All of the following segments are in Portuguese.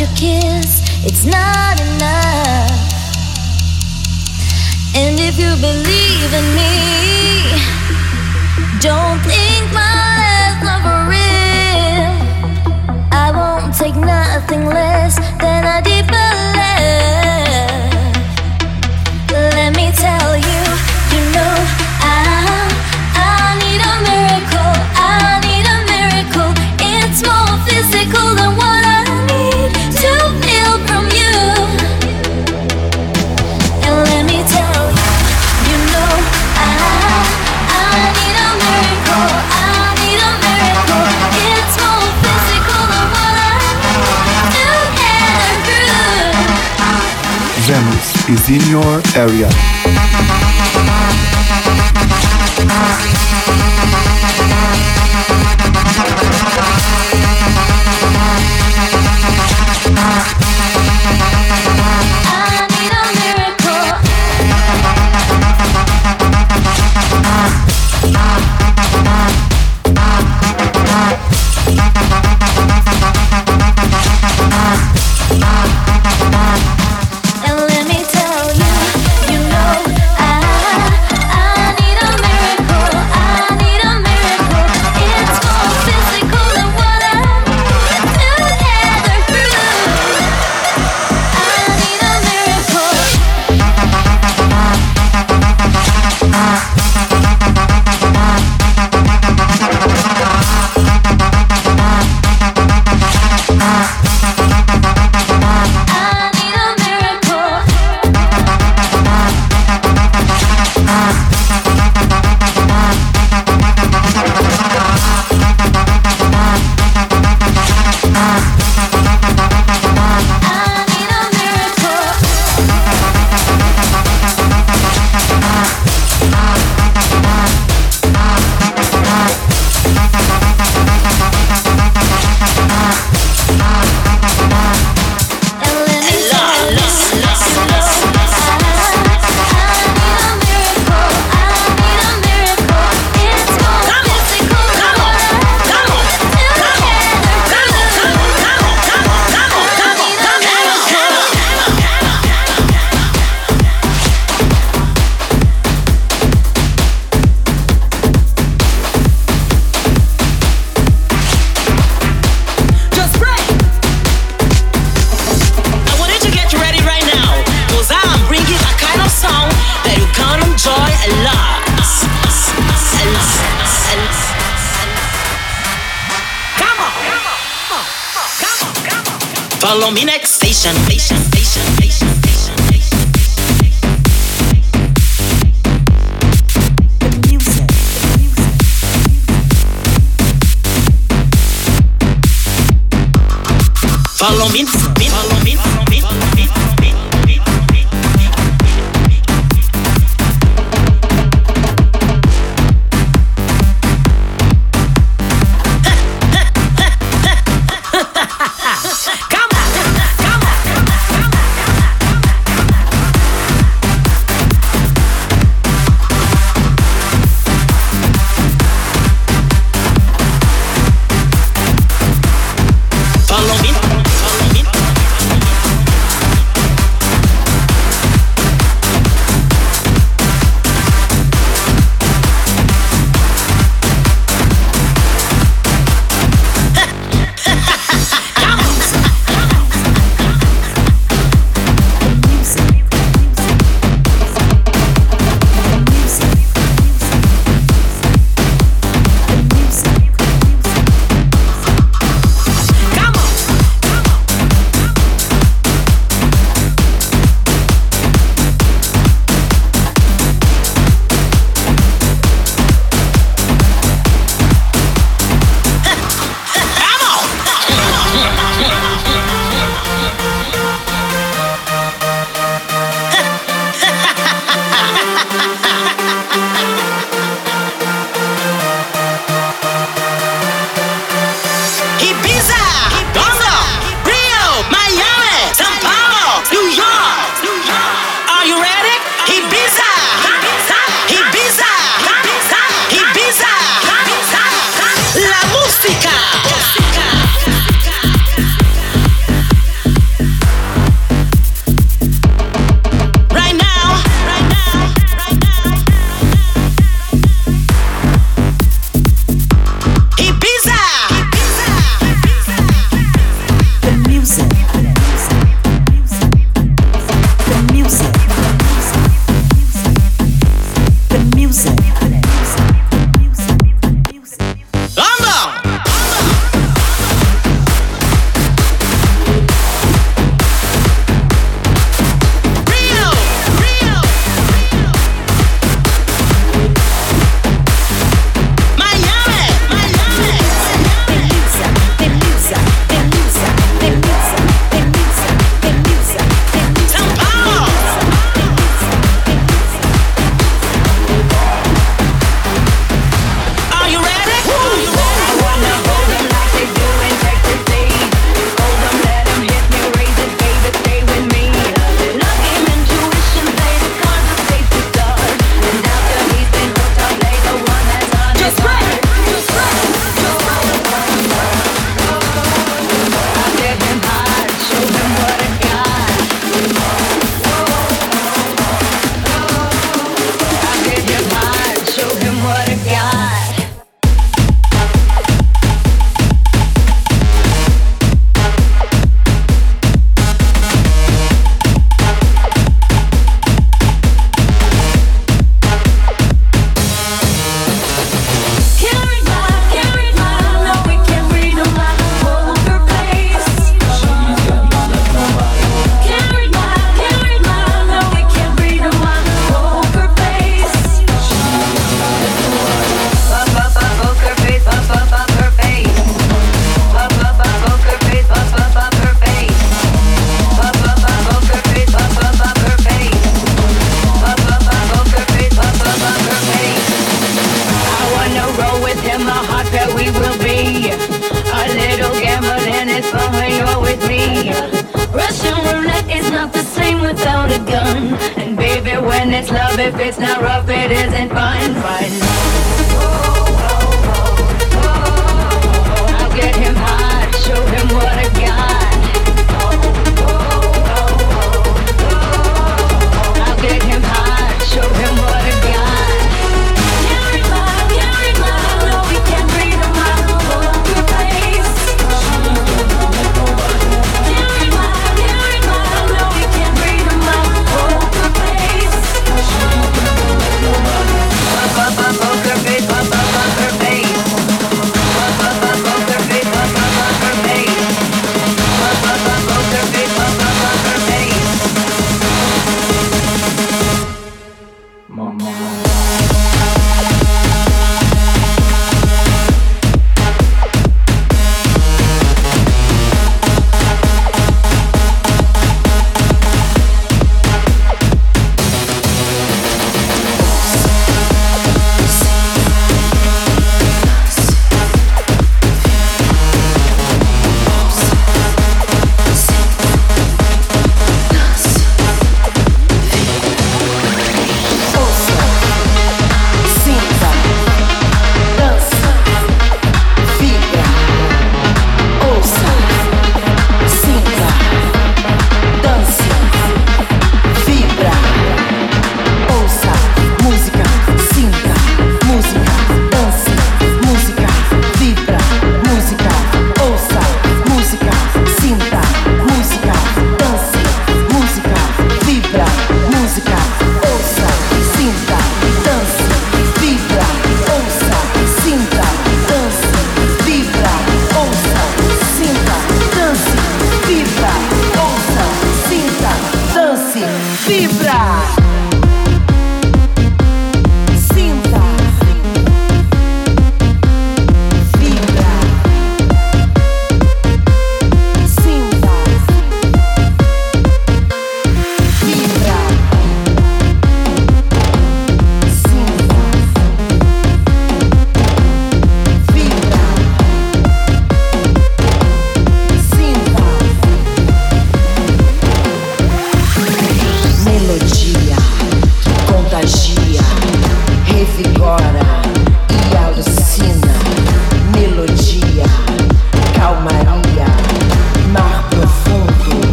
your kiss, it's not enough. And if you believe in me, is in your area.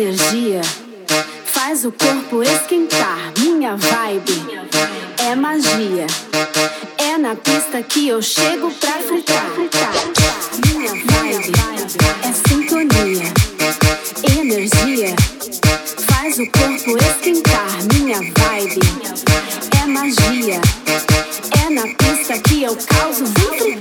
energia faz o corpo esquentar. Minha vibe é magia. É na pista que eu chego pra fritar. Minha vibe é sintonia. Energia faz o corpo esquentar. Minha vibe é magia. É na pista que eu causo. Vem.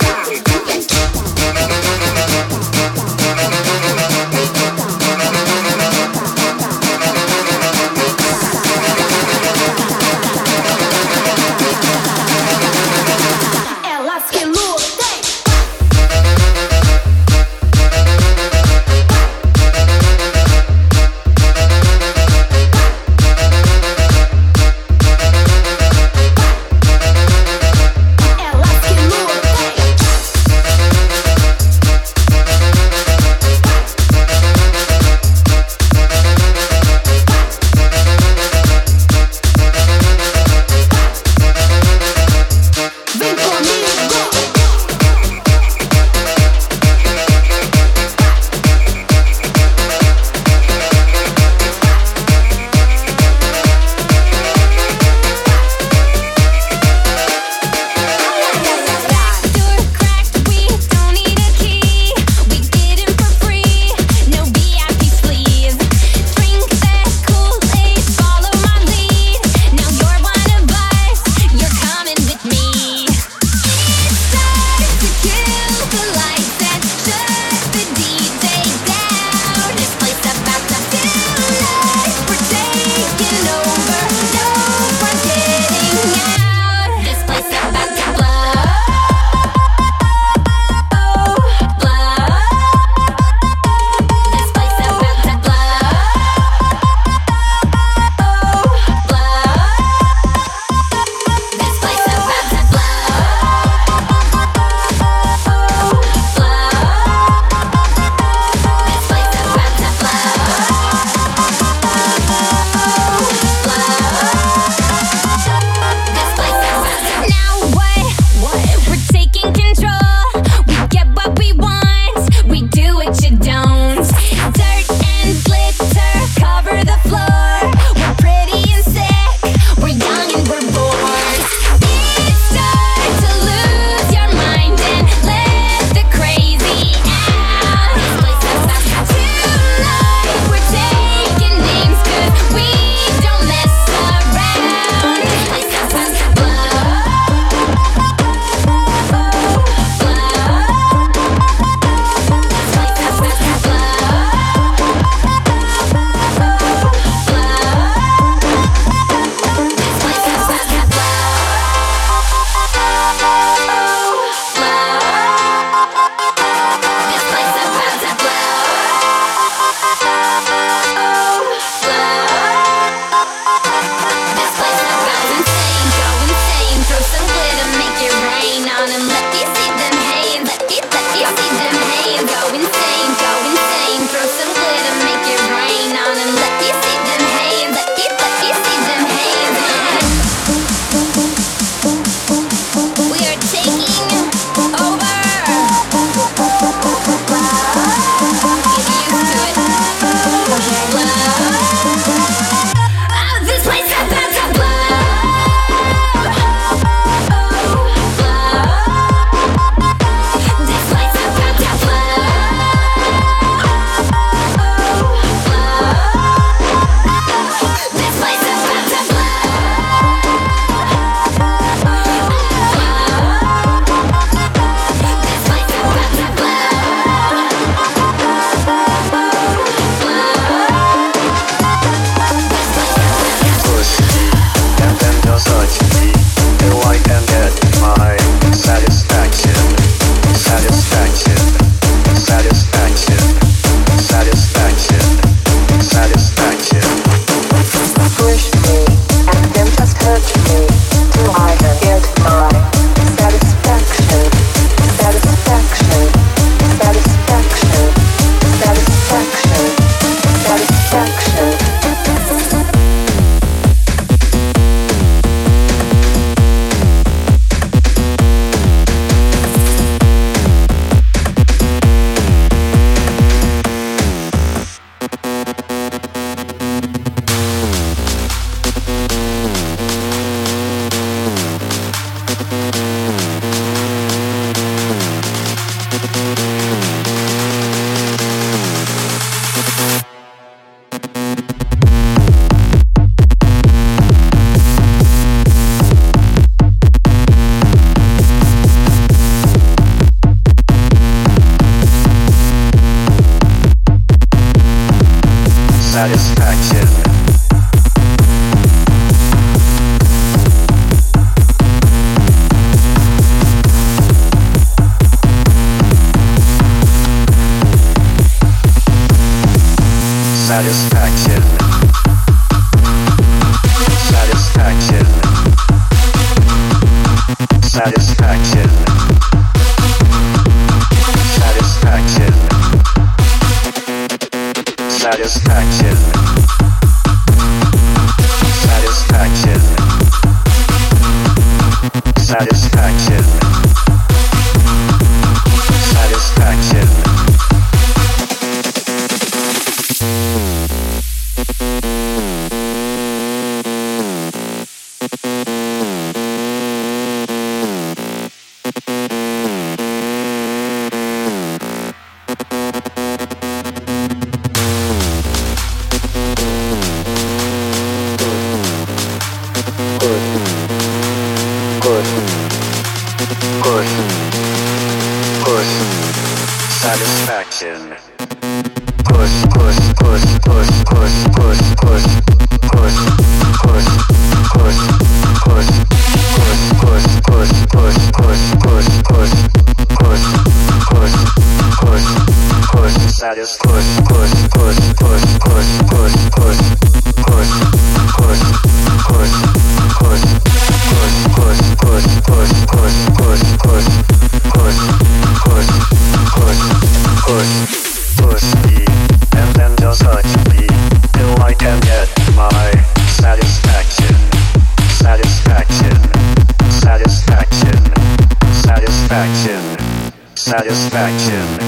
Satisfaction.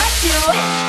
I do.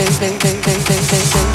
baby, baby, baby.